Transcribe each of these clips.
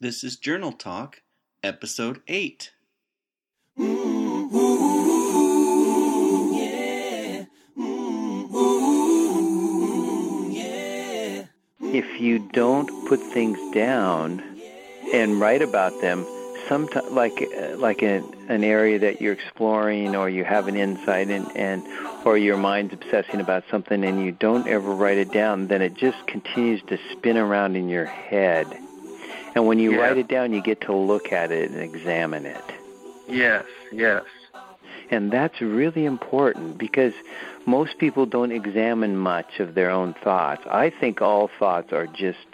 This is Journal Talk, Episode 8. If you don't put things down and write about them, sometimes like like an an area that you're exploring or you have an insight in, and or your mind's obsessing about something and you don't ever write it down, then it just continues to spin around in your head. And when you Yeah. write it down, you get to look at it and examine it. Yes, yes. And that's really important because most people don't examine much of their own thoughts. I think all thoughts are just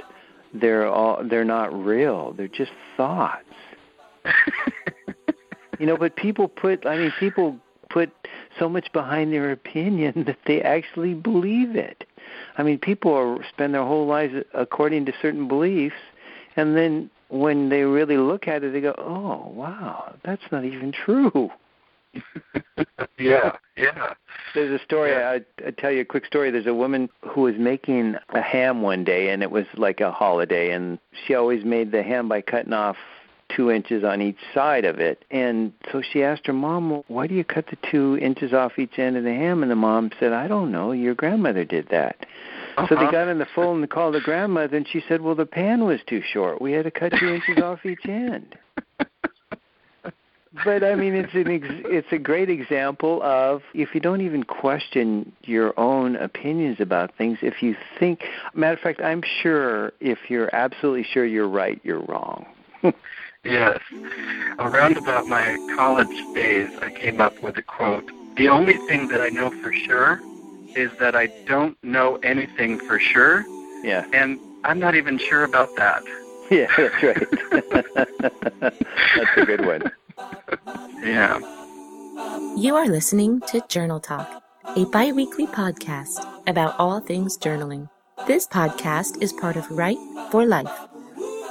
they're all they're not real. They're just thoughts. You know, but people put I mean people put so much behind their opinion that they actually believe it. I mean, people are, spend their whole lives according to certain beliefs and then when they really look at it they go, "Oh, wow, that's not even true." yeah, yeah. There's a story. Yeah. I I tell you a quick story. There's a woman who was making a ham one day, and it was like a holiday, and she always made the ham by cutting off two inches on each side of it. And so she asked her mom, well, "Why do you cut the two inches off each end of the ham?" And the mom said, "I don't know. Your grandmother did that." So they Uh-huh. got on the phone and called the grandmother, and she said, "Well, the pan was too short. We had to cut two inches off each end." But I mean, it's an ex- it's a great example of if you don't even question your own opinions about things. If you think, matter of fact, I'm sure if you're absolutely sure you're right, you're wrong. Yes. Around about my college days, I came up with a quote. The only thing that I know for sure is that I don't know anything for sure, yeah, and I'm not even sure about that. yeah, that's right. that's a good one. Yeah. You are listening to Journal Talk, a bi weekly podcast about all things journaling. This podcast is part of Write for Life,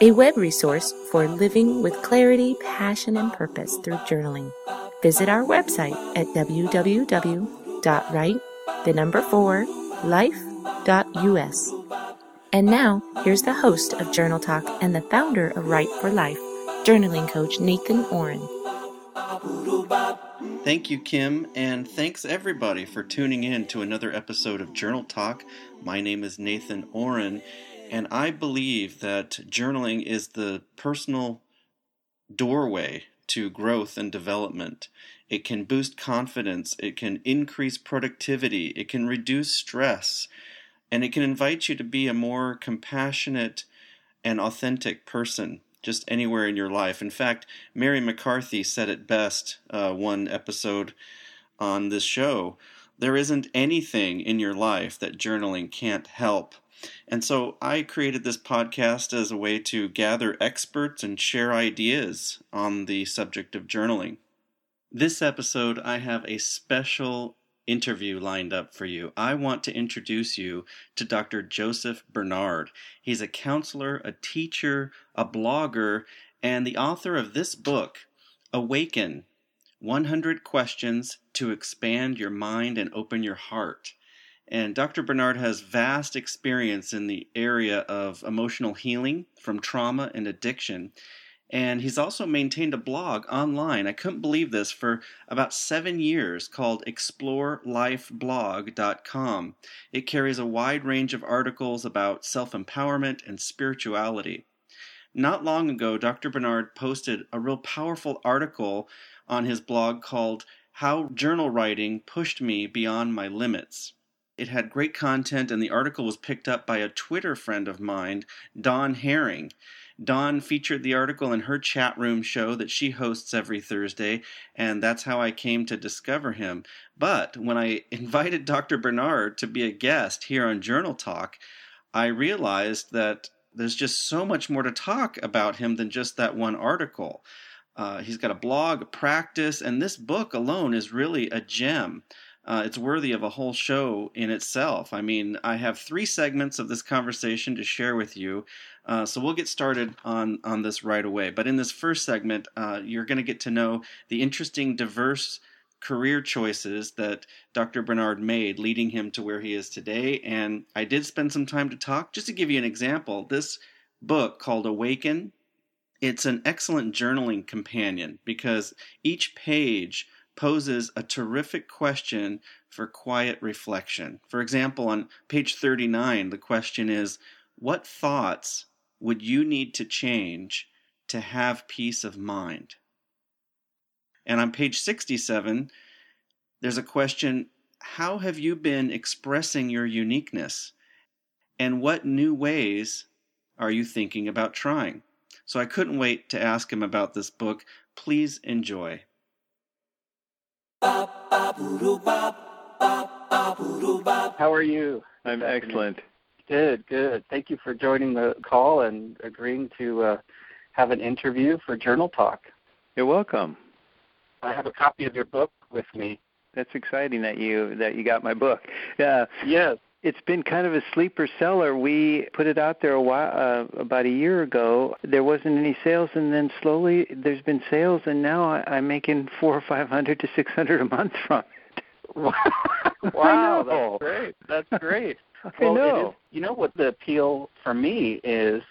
a web resource for living with clarity, passion, and purpose through journaling. Visit our website at www.write, the number four, life.us. And now, here's the host of Journal Talk and the founder of Write for Life, journaling coach Nathan Ohren. Thank you, Kim, and thanks everybody for tuning in to another episode of Journal Talk. My name is Nathan Ohren, and I believe that journaling is the personal doorway to growth and development. It can boost confidence, it can increase productivity, it can reduce stress, and it can invite you to be a more compassionate and authentic person just anywhere in your life. In fact, Mary McCarthy said it best uh, one episode on this show. There isn't anything in your life that journaling can't help. And so I created this podcast as a way to gather experts and share ideas on the subject of journaling. This episode, I have a special interview lined up for you. I want to introduce you to Dr. Joseph Bernard. He's a counselor, a teacher, a blogger, and the author of this book, Awaken 100 Questions to Expand Your Mind and Open Your Heart. And Dr. Bernard has vast experience in the area of emotional healing from trauma and addiction. And he's also maintained a blog online. I couldn't believe this for about seven years called ExploreLifeBlog.com. It carries a wide range of articles about self empowerment and spirituality. Not long ago, Dr. Bernard posted a real powerful article on his blog called How Journal Writing Pushed Me Beyond My Limits. It had great content, and the article was picked up by a Twitter friend of mine, Dawn Herring. Dawn featured the article in her chat room show that she hosts every Thursday, and that's how I came to discover him. But when I invited Dr. Bernard to be a guest here on Journal Talk, I realized that there's just so much more to talk about him than just that one article. Uh, he's got a blog, a practice, and this book alone is really a gem. Uh, it's worthy of a whole show in itself. I mean, I have three segments of this conversation to share with you, uh, so we'll get started on on this right away. But in this first segment, uh, you're going to get to know the interesting, diverse career choices that Dr. Bernard made, leading him to where he is today. And I did spend some time to talk. Just to give you an example, this book called Awaken It's an excellent journaling companion because each page poses a terrific question for quiet reflection. For example, on page 39, the question is What thoughts would you need to change to have peace of mind? And on page 67, there's a question How have you been expressing your uniqueness? And what new ways are you thinking about trying? So I couldn't wait to ask him about this book. Please enjoy. How are you? I'm excellent. Good, good. Thank you for joining the call and agreeing to uh, have an interview for Journal Talk. You're welcome. I have a copy of your book with me. That's exciting that you that you got my book. Yeah. Yes it's been kind of a sleeper seller. We put it out there a while, uh, about a year ago. There wasn't any sales, and then slowly there's been sales, and now I, I'm making four or five hundred to six hundred a month from it. wow, that's great. That's great. I well, know. Is, you know what the appeal for me is?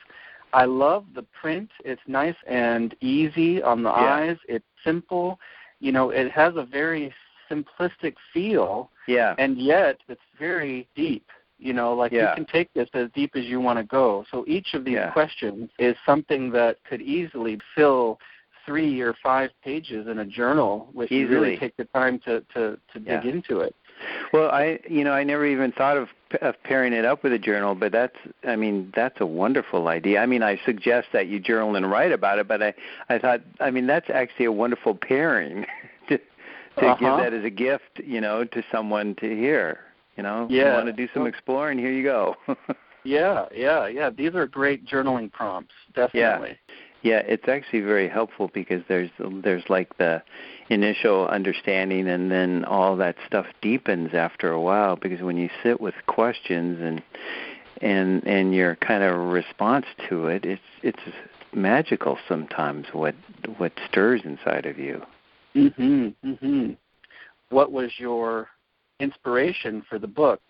I love the print. It's nice and easy on the yeah. eyes. It's simple. You know, it has a very simplistic feel. Yeah. And yet it's very deep. You know, like yeah. you can take this as deep as you want to go. So each of these yeah. questions is something that could easily fill three or five pages in a journal if easily. you really take the time to to, to yeah. dig into it. Well, I you know I never even thought of of pairing it up with a journal, but that's I mean that's a wonderful idea. I mean I suggest that you journal and write about it, but I I thought I mean that's actually a wonderful pairing. to uh-huh. give that as a gift, you know, to someone to hear. You know, yeah. you want to do some exploring, here you go. yeah, yeah, yeah. These are great journaling prompts, definitely. Yeah. Yeah, it's actually very helpful because there's there's like the initial understanding and then all that stuff deepens after a while because when you sit with questions and and and your kind of response to it, it's it's magical sometimes what what stirs inside of you. Mhm. Mhm. What was your inspiration for the book?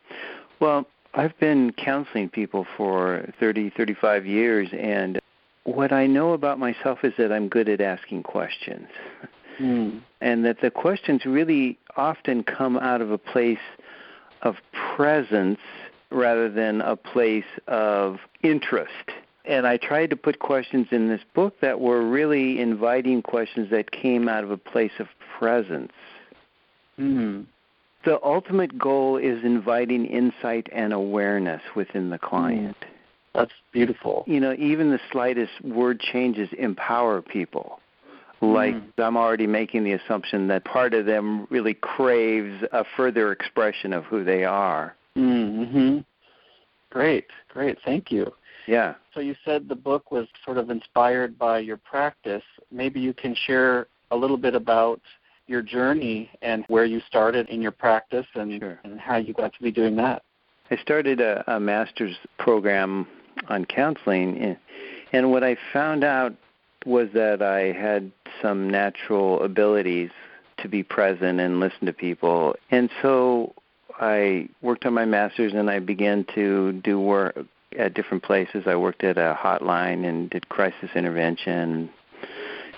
Well, I've been counseling people for 30, 35 years and what I know about myself is that I'm good at asking questions. Mm. And that the questions really often come out of a place of presence rather than a place of interest and I tried to put questions in this book that were really inviting questions that came out of a place of presence. Mm-hmm. The ultimate goal is inviting insight and awareness within the client. Mm. That's beautiful. You know, even the slightest word changes empower people. Like mm. I'm already making the assumption that part of them really craves a further expression of who they are. Mm-hmm. Great, great. Thank you. Yeah. So you said the book was sort of inspired by your practice. Maybe you can share a little bit about your journey and where you started in your practice and, sure. and how you got to be doing that. I started a, a master's program on counseling, eh, and what I found out was that I had some natural abilities to be present and listen to people. And so I worked on my master's and I began to do work at different places. I worked at a hotline and did crisis intervention,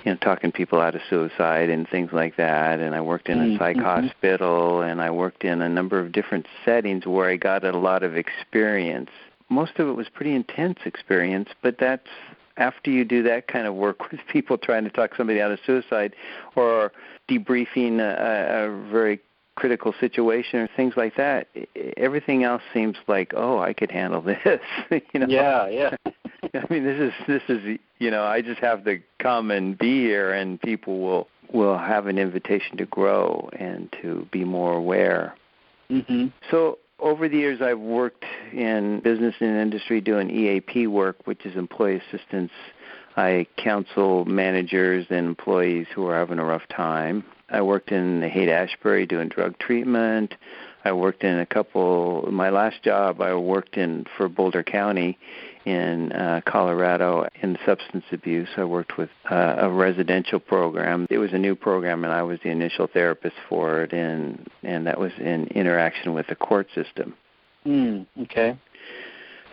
you know, talking people out of suicide and things like that. And I worked in a mm-hmm. psych hospital, and I worked in a number of different settings where I got a lot of experience. Most of it was pretty intense experience, but that's after you do that kind of work with people trying to talk somebody out of suicide or debriefing a, a very critical situation or things like that, everything else seems like, oh, I could handle this. you know? Yeah, yeah. I mean, this is this is you know, I just have to come and be here, and people will will have an invitation to grow and to be more aware. Mm-hmm. So over the years, I've worked in business and industry doing EAP work, which is employee assistance. I counsel managers and employees who are having a rough time. I worked in Haight Ashbury doing drug treatment. I worked in a couple. My last job, I worked in for Boulder County in uh, Colorado in substance abuse. I worked with uh, a residential program. It was a new program, and I was the initial therapist for it, and and that was in interaction with the court system. Mm, okay.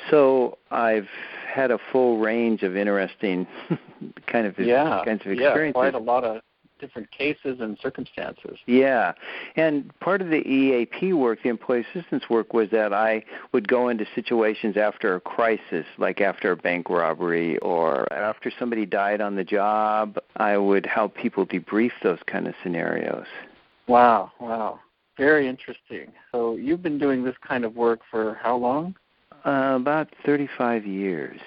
So I've had a full range of interesting kind of yeah, kinds of yeah, experiences. quite a lot of different cases and circumstances. Yeah. And part of the EAP work, the employee assistance work, was that I would go into situations after a crisis, like after a bank robbery or after somebody died on the job. I would help people debrief those kind of scenarios. Wow, wow. Very interesting. So you've been doing this kind of work for how long? Uh, about 35 years.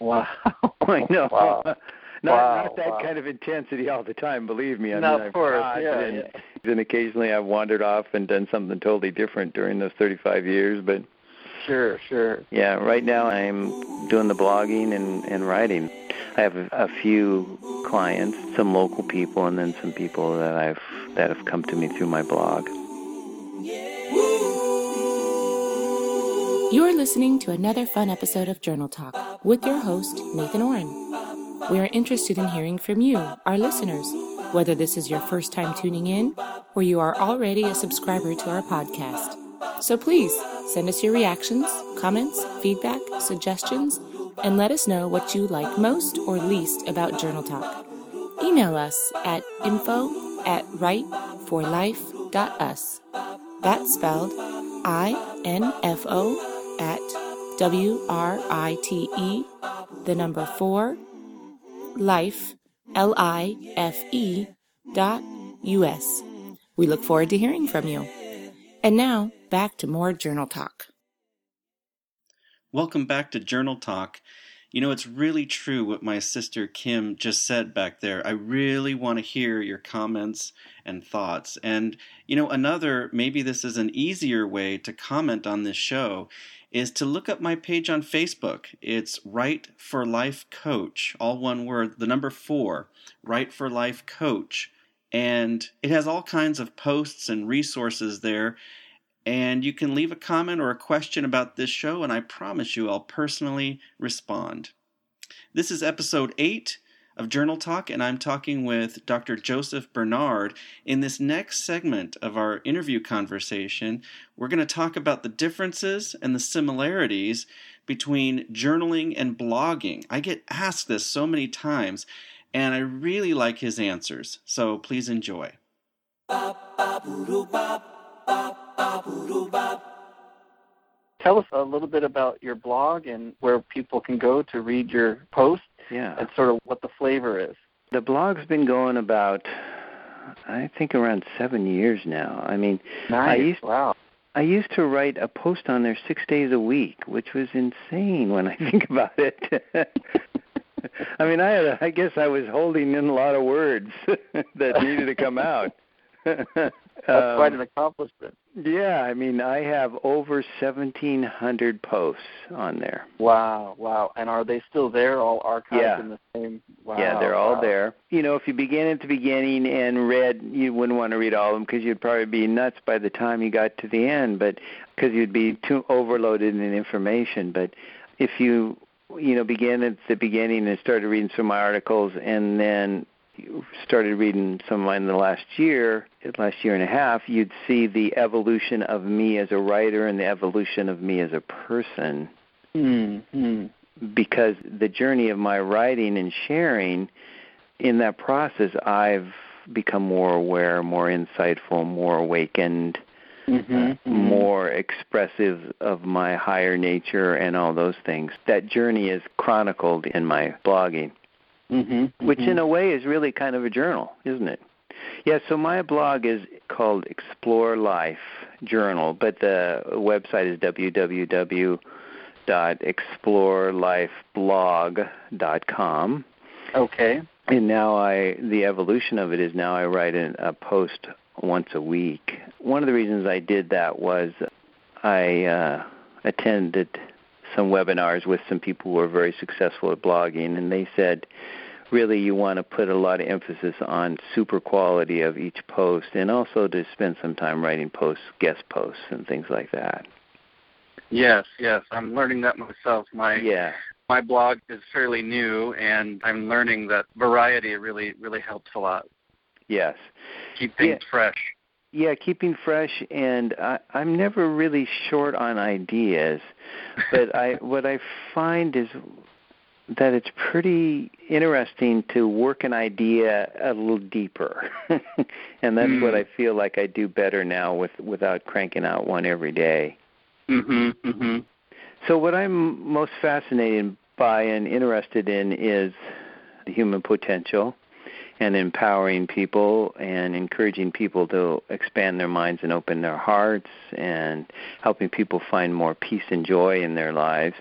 Wow. I know. Wow. Not, Wow, not that wow. kind of intensity all the time, believe me. I No, mean, of I've course, yeah, and, yeah. and occasionally I've wandered off and done something totally different during those 35 years. But Sure, sure. yeah, right now I'm doing the blogging and, and writing. I have a, a few clients, some local people, and then some people that I've that have come to me through my blog. You are listening to another fun episode of Journal Talk with your host, Nathan Ohren. We are interested in hearing from you, our listeners, whether this is your first time tuning in or you are already a subscriber to our podcast. So please send us your reactions, comments, feedback, suggestions, and let us know what you like most or least about Journal Talk. Email us at info at writeforlife.us. That's spelled I N F O at W R I T E, the number four, life, L I F E dot U S. We look forward to hearing from you. And now, back to more journal talk. Welcome back to Journal Talk. You know, it's really true what my sister Kim just said back there. I really want to hear your comments and thoughts. And, you know, another, maybe this is an easier way to comment on this show, is to look up my page on Facebook. It's Write for Life Coach, all one word, the number four, Write for Life Coach. And it has all kinds of posts and resources there and you can leave a comment or a question about this show, and I promise you I'll personally respond. This is episode 8 of Journal Talk, and I'm talking with Dr. Joseph Bernard. In this next segment of our interview conversation, we're going to talk about the differences and the similarities between journaling and blogging. I get asked this so many times, and I really like his answers, so please enjoy. Tell us a little bit about your blog and where people can go to read your posts Yeah. and sort of what the flavor is. The blog's been going about, I think, around seven years now. I mean, Nice. used- wow. I used to write a post on there six days a week, which was insane when I think about it. I mean, I had a, I guess I was holding in a lot of words that needed to come out. That's quite Um, an accomplishment. yeah, I mean, I have over 1,700 posts on there. Wow, wow. And are they still there, all archived Yeah. in the same? Wow, yeah, they're all wow. there. You know, if you begin at the beginning and read, you wouldn't want to read all of them because you'd probably be nuts by the time you got to the end, but because you'd be too overloaded in information. But if you, you know, begin at the beginning and started reading some of my articles and then started reading some of mine in the last year, last year and a half, you'd see the evolution of me as a writer and the evolution of me as a person Mm-hmm. because the journey of my writing and sharing in that process i've become more aware more insightful more awakened Mm-hmm. more expressive of my higher nature and all those things that journey is chronicled in my blogging Mm-hmm. which in a way is really kind of a journal isn't it yeah so my blog is called explore life journal but the website is www.explorelifeblog.com. Okay. and now I the evolution of it is now I write a post once a week. One of the reasons I did that was I uh, attended some webinars with some people who are very successful at blogging, and they said really you want to put a lot of emphasis on super quality of each post, and also to spend some time writing posts, guest posts, and things like that. Yes, yes. I'm learning that myself. My Yeah. my blog is fairly new, and I'm learning that variety really really helps a lot. Yes. Keep things fresh. Yeah, keeping fresh, and I, I'm never really short on ideas, but I what I find is that it's pretty interesting to work an idea a little deeper, and that's mm. what I feel like I do better now with without cranking out one every day. Mhm. Mhm. So what I'm most fascinated by and interested in is the human potential and empowering people and encouraging people to expand their minds and open their hearts and helping people find more peace and joy in their lives.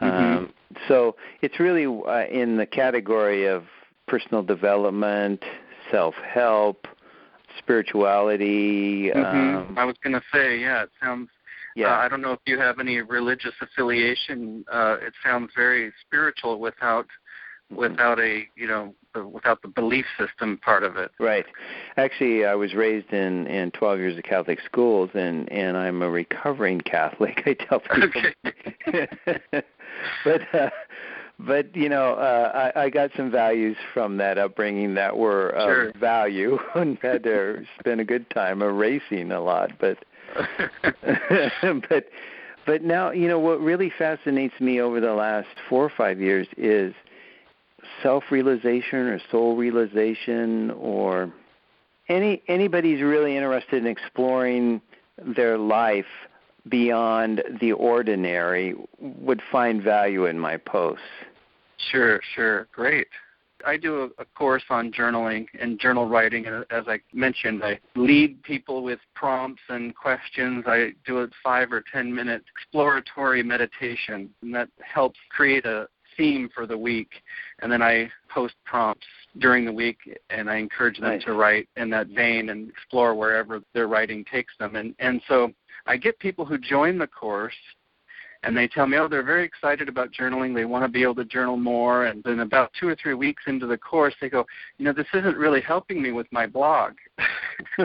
Mm-hmm. Um, so it's really uh, in the category of personal development, self help, spirituality. Mm-hmm. Um, I was going to say, yeah, it sounds. Yeah. Uh, I don't know if you have any religious affiliation. Uh, it sounds very spiritual without without a you know without the belief system part of it. Right. Actually, I was raised in in 12 years of Catholic schools, and and I'm a recovering Catholic. I tell people. Okay. but uh, but you know, uh, I, I got some values from that upbringing that were of sure. value, and had to spend a good time erasing a lot. But but but now you know what really fascinates me over the last four or five years is self realization or soul realization or any anybody's really interested in exploring their life beyond the ordinary would find value in my posts. Sure, sure. Great. I do a, a course on journaling and journal writing, and as I mentioned, I lead people with prompts and questions. I do a five or ten minute exploratory meditation, and that helps create a, theme for the week, and then I post prompts during the week, and I encourage them nice. to write in that vein and explore wherever their writing takes them. And and so I get people who join the course and they tell me, oh, they're very excited about journaling. They want to be able to journal more. And then about two or three weeks into the course, they go, you know, this isn't really helping me with my blog.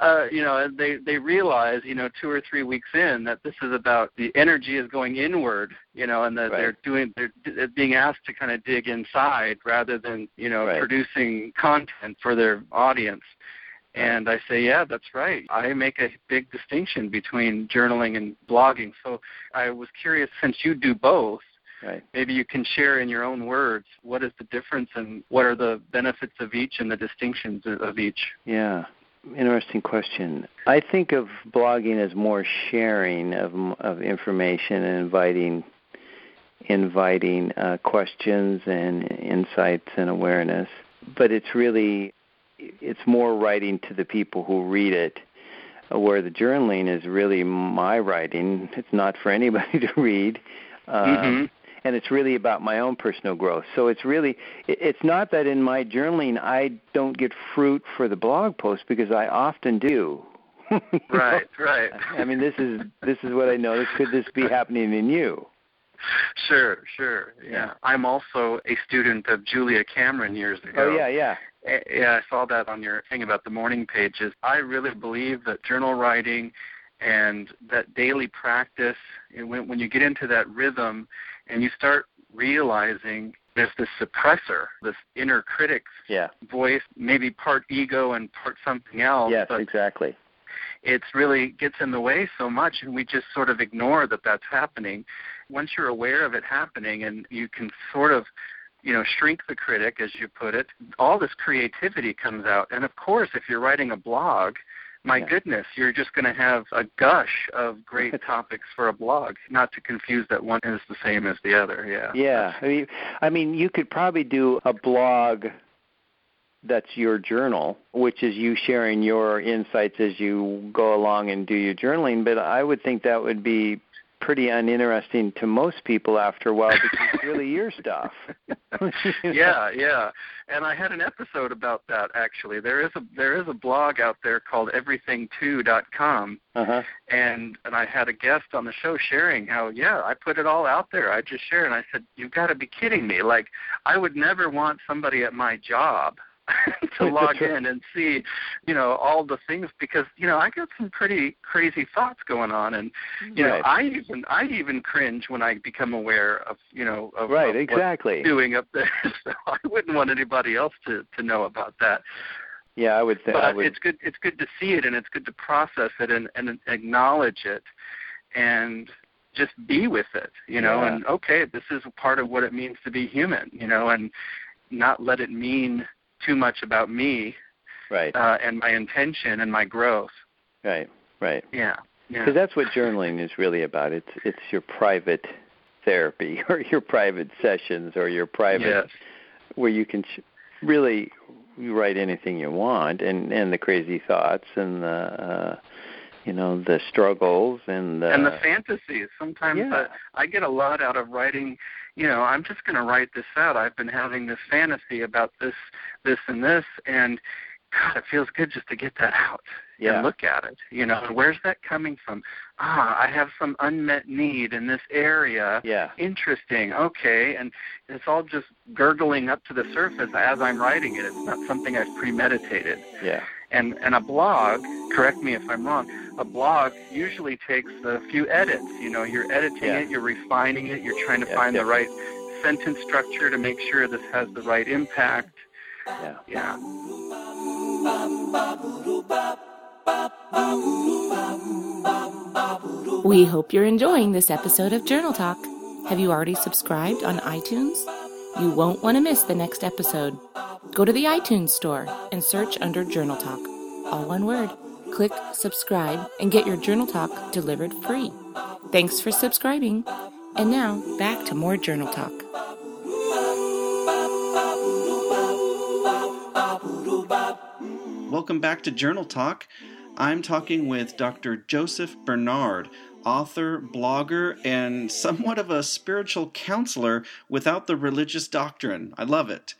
uh, you know, they they realize, you know, two or three weeks in that this is about the energy is going inward, you know, and that right. they're doing they're being asked to kind of dig inside rather than you know right. producing content for their audience. And I say, yeah, that's right. I make a big distinction between journaling and blogging. So I was curious, since you do both, right. maybe you can share in your own words what is the difference and what are the benefits of each and the distinctions of each. Yeah. Interesting question. I think of blogging as more sharing of of information and inviting inviting uh, questions and insights and awareness. But it's really it's more writing to the people who read it where the journaling is really my writing it's not for anybody to read um, mm-hmm. and it's really about my own personal growth so it's really it's not that in my journaling i don't get fruit for the blog post because i often do right right i mean this is this is what i notice could this be happening in you Sure, sure. Yeah. yeah. I'm also a student of Julia Cameron years ago. Oh yeah, yeah. Eh, yeah, I saw that on your thing about the morning pages. I really believe that journal writing and that daily practice, eh, when, when you get into that rhythm and you start realizing there's this suppressor, this inner critic yeah. voice, maybe part ego and part something else. Yes, exactly. It's really gets in the way so much, and we just sort of ignore that that's happening. Once you're aware of it happening, and you can sort of you know, shrink the critic, as you put it, all this creativity comes out. And of course, if you're writing a blog, my yeah. goodness, you're just going to have a gush of great topics for a blog. Not to confuse that one is the same as the other. Yeah. Yeah. I mean, I mean, you could probably do a blog that's your journal, which is you sharing your insights as you go along and do your journaling. But I would think that would be pretty uninteresting to most people after a while because it's really your stuff. yeah, yeah. And I had an episode about that actually. There is a there is a blog out there called everything2.com. Uh-huh. And and I had a guest on the show sharing how yeah, I put it all out there. I just share and I said, "You've got to be kidding me. Like I would never want somebody at my job to log in and see, you know, all the things because you know I got some pretty crazy thoughts going on, and you right. know I even I even cringe when I become aware of you know of, right of exactly doing up there. so I wouldn't want anybody else to to know about that. Yeah, I would think. but would, it's good. It's good to see it, and it's good to process it and, and acknowledge it, and just be with it. You know, Yeah. and okay, this is part of what it means to be human. You know, and not let it mean too much about me right, uh, and my intention and my growth. right, right. Yeah. Yeah. Because that's what journaling is really about. It's it's your private therapy or your private sessions or your private yes. where you can sh- really write anything you want and and the crazy thoughts and the uh you know the struggles and the and the fantasies. Sometimes Yeah. uh, I get a lot out of writing. You know, I'm just going to write this out. I've been having this fantasy about this, this, and this, and God, it feels good just to get that out Yeah. and look at it. You know, and where's that coming from? Ah, I have some unmet need in this area. yeah Interesting. Okay, and it's all just gurgling up to the surface as I'm writing it. It's not something I've premeditated yeah and and a blog correct me if i'm wrong a blog usually takes a few edits you know you're editing Yeah. it you're refining it you're trying to Yeah, find the right sentence structure to make sure this has the right impact yeah yeah We hope you're enjoying this episode of Journal Talk. Have you already subscribed on iTunes? You won't want to miss the next episode. Go to the iTunes store and search under Journal Talk. All one word. Click subscribe and get your Journal Talk delivered free. Thanks for subscribing. And now, back to more Journal Talk. Welcome back to Journal Talk. I'm talking with Dr. Joseph Bernard, author, blogger, and somewhat of a spiritual counselor without the religious doctrine. I love it.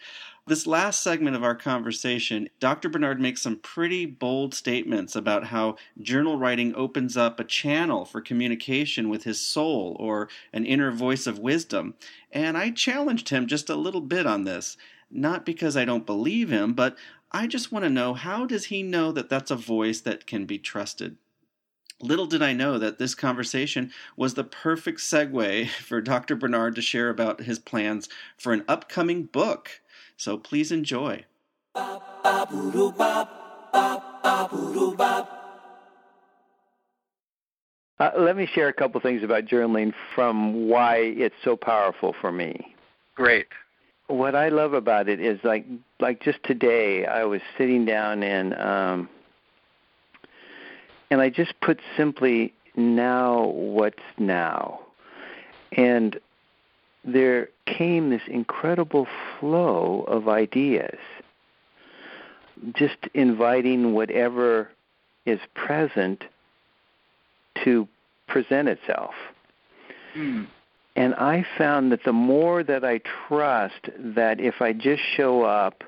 This last segment of our conversation, Dr. Bernard makes some pretty bold statements about how journal writing opens up a channel for communication with his soul or an inner voice of wisdom. And I challenged him just a little bit on this, not because I don't believe him, but I just want to know how does he know that that's a voice that can be trusted? Little did I know that this conversation was the perfect segue for Dr. Bernard to share about his plans for an upcoming book. So please enjoy. uh, let me share a couple things about journaling from why it's so powerful for me great what I love about it is like like just today I was sitting down and um and I just put simply now what's now and there came this incredible flow of ideas just inviting whatever is present to present itself Hmm. and I found that the more that I trust that if I just show up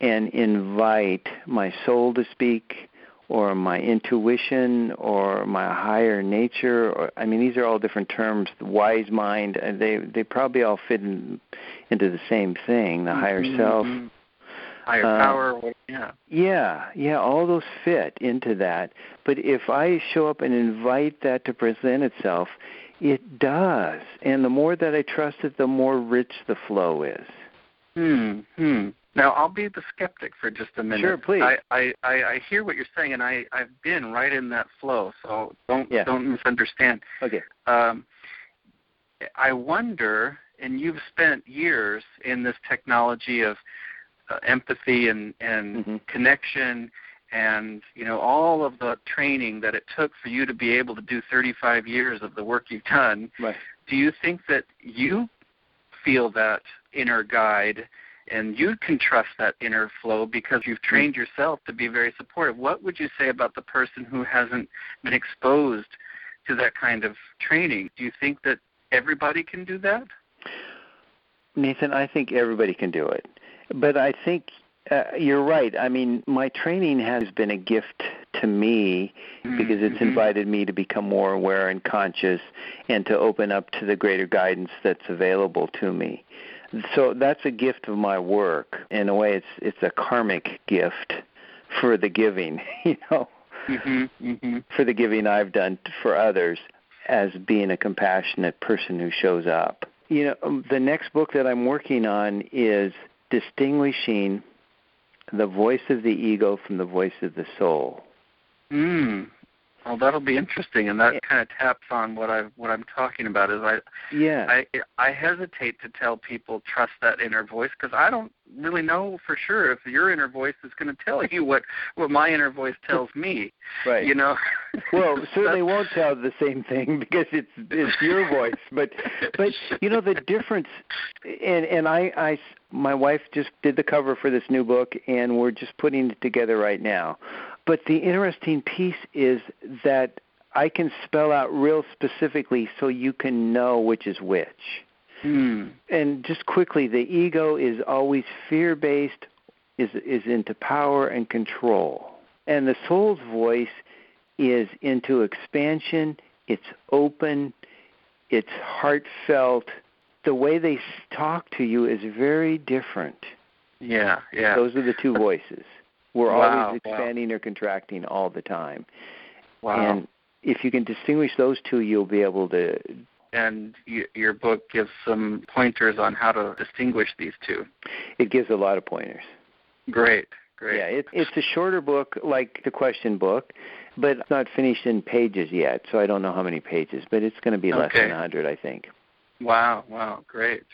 and invite my soul to speak or my intuition or my higher nature or I mean these are all different terms the wise mind they they probably all fit in, into the same thing the higher Mhm, self mhm. higher Uh, power yeah yeah, yeah, all those fit into that. But if I show up and invite that to present itself, it does. And the more that I trust it, the more rich the flow is. Hmm. Hmm. Now I'll be the skeptic for just a minute. Sure, please. I, I, I, hear what you're saying, and I, I've been right in that flow. So don't Yeah. don't misunderstand. Okay. Um, I wonder, and you've spent years in this technology of uh, empathy and and Mhm. connection, and you know all of the training that it took for you to be able to do 35 years of the work you've done Right. do you think that you feel that inner guide and you can trust that inner flow because you've trained yourself to be very supportive what would you say about the person who hasn't been exposed to that kind of training do you think that everybody can do that Nathan, I think everybody can do it. But I think uh, you're right. I mean, my training has been a gift to me because it's Mhm. invited me to become more aware and conscious and to open up to the greater guidance that's available to me. So that's a gift of my work. In a way, it's it's a karmic gift for the giving, you know, mm-hmm, mm-hmm. for the giving I've done for others as being a compassionate person who shows up. You know, um, the next book that I'm working on is distinguishing the voice of the ego from the voice of the soul. Mm. Well, that'll be interesting, and that kind of taps on what I what I'm talking about. Is I yeah I I hesitate to tell people trust that inner voice because I don't really know for sure if your inner voice is going to tell you what what my inner voice tells me. right. You know. well, certainly won't tell the same thing because it's it's your voice, but but you know the difference, and and I I my wife just did the cover for this new book, and we're just putting it together right now but the interesting piece is that I can spell out real specifically so you can know which is which. Hmm. And just quickly, the ego is always fear based, is, is into power and control. And the soul's voice is into expansion, it's open, it's heartfelt. The way they talk to you is very different. Yeah, yeah. Those are the two voices. We're wow, always expanding wow. or contracting all the time. Wow. And if you can distinguish those two, you'll be able to. And your book gives some pointers on how to distinguish these two. It gives a lot of pointers. Great, great. Yeah, it, it's a shorter book, like the question book, but it's not finished in pages yet, so I don't know how many pages, but it's going to be less okay. than 100, I think. Wow, wow, great.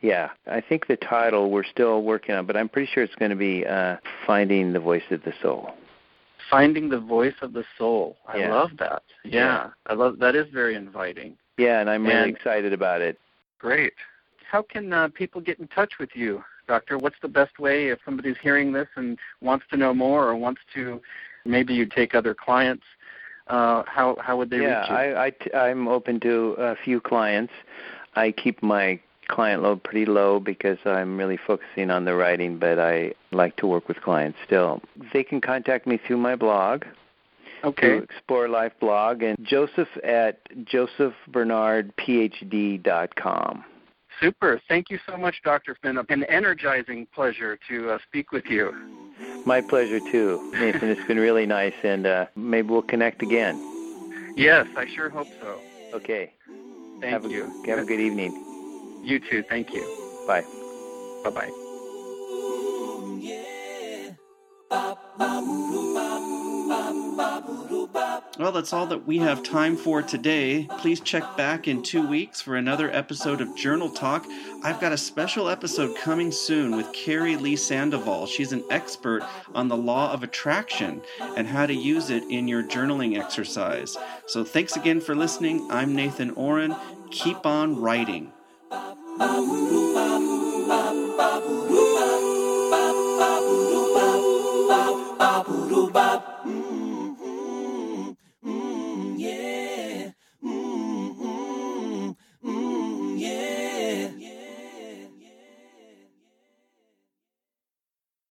Yeah, I think the title we're still working on, but I'm pretty sure it's going to be uh, Finding the Voice of the Soul. Finding the Voice of the Soul. I yeah. love that. Yeah. yeah. I love that is very inviting. Yeah, and I'm and really excited about it. Great. How can uh, people get in touch with you, Doctor? What's the best way if somebody's hearing this and wants to know more or wants to maybe you take other clients? Uh, how how would they yeah, reach you? Yeah, I, I t- I'm open to a few clients. I keep my client load pretty low because I'm really focusing on the writing, but I like to work with clients still. They can contact me through my blog. Okay. Explore Life blog and Joseph at josephbernardphd.com. Super. Thank you so much, Dr. Finn. An energizing pleasure to uh, speak with you. My pleasure, too. Nathan, it's been really nice, and uh, maybe we'll connect again. Yes, I sure hope so. Okay. Thank have you. A, have a good evening. You too. Thank you. Bye. Bye bye. Well, that's all that we have time for today. Please check back in two weeks for another episode of Journal Talk. I've got a special episode coming soon with Carrie Lee Sandoval. She's an expert on the law of attraction and how to use it in your journaling exercise. So, thanks again for listening. I'm Nathan Ohren. Keep on writing ba ba ba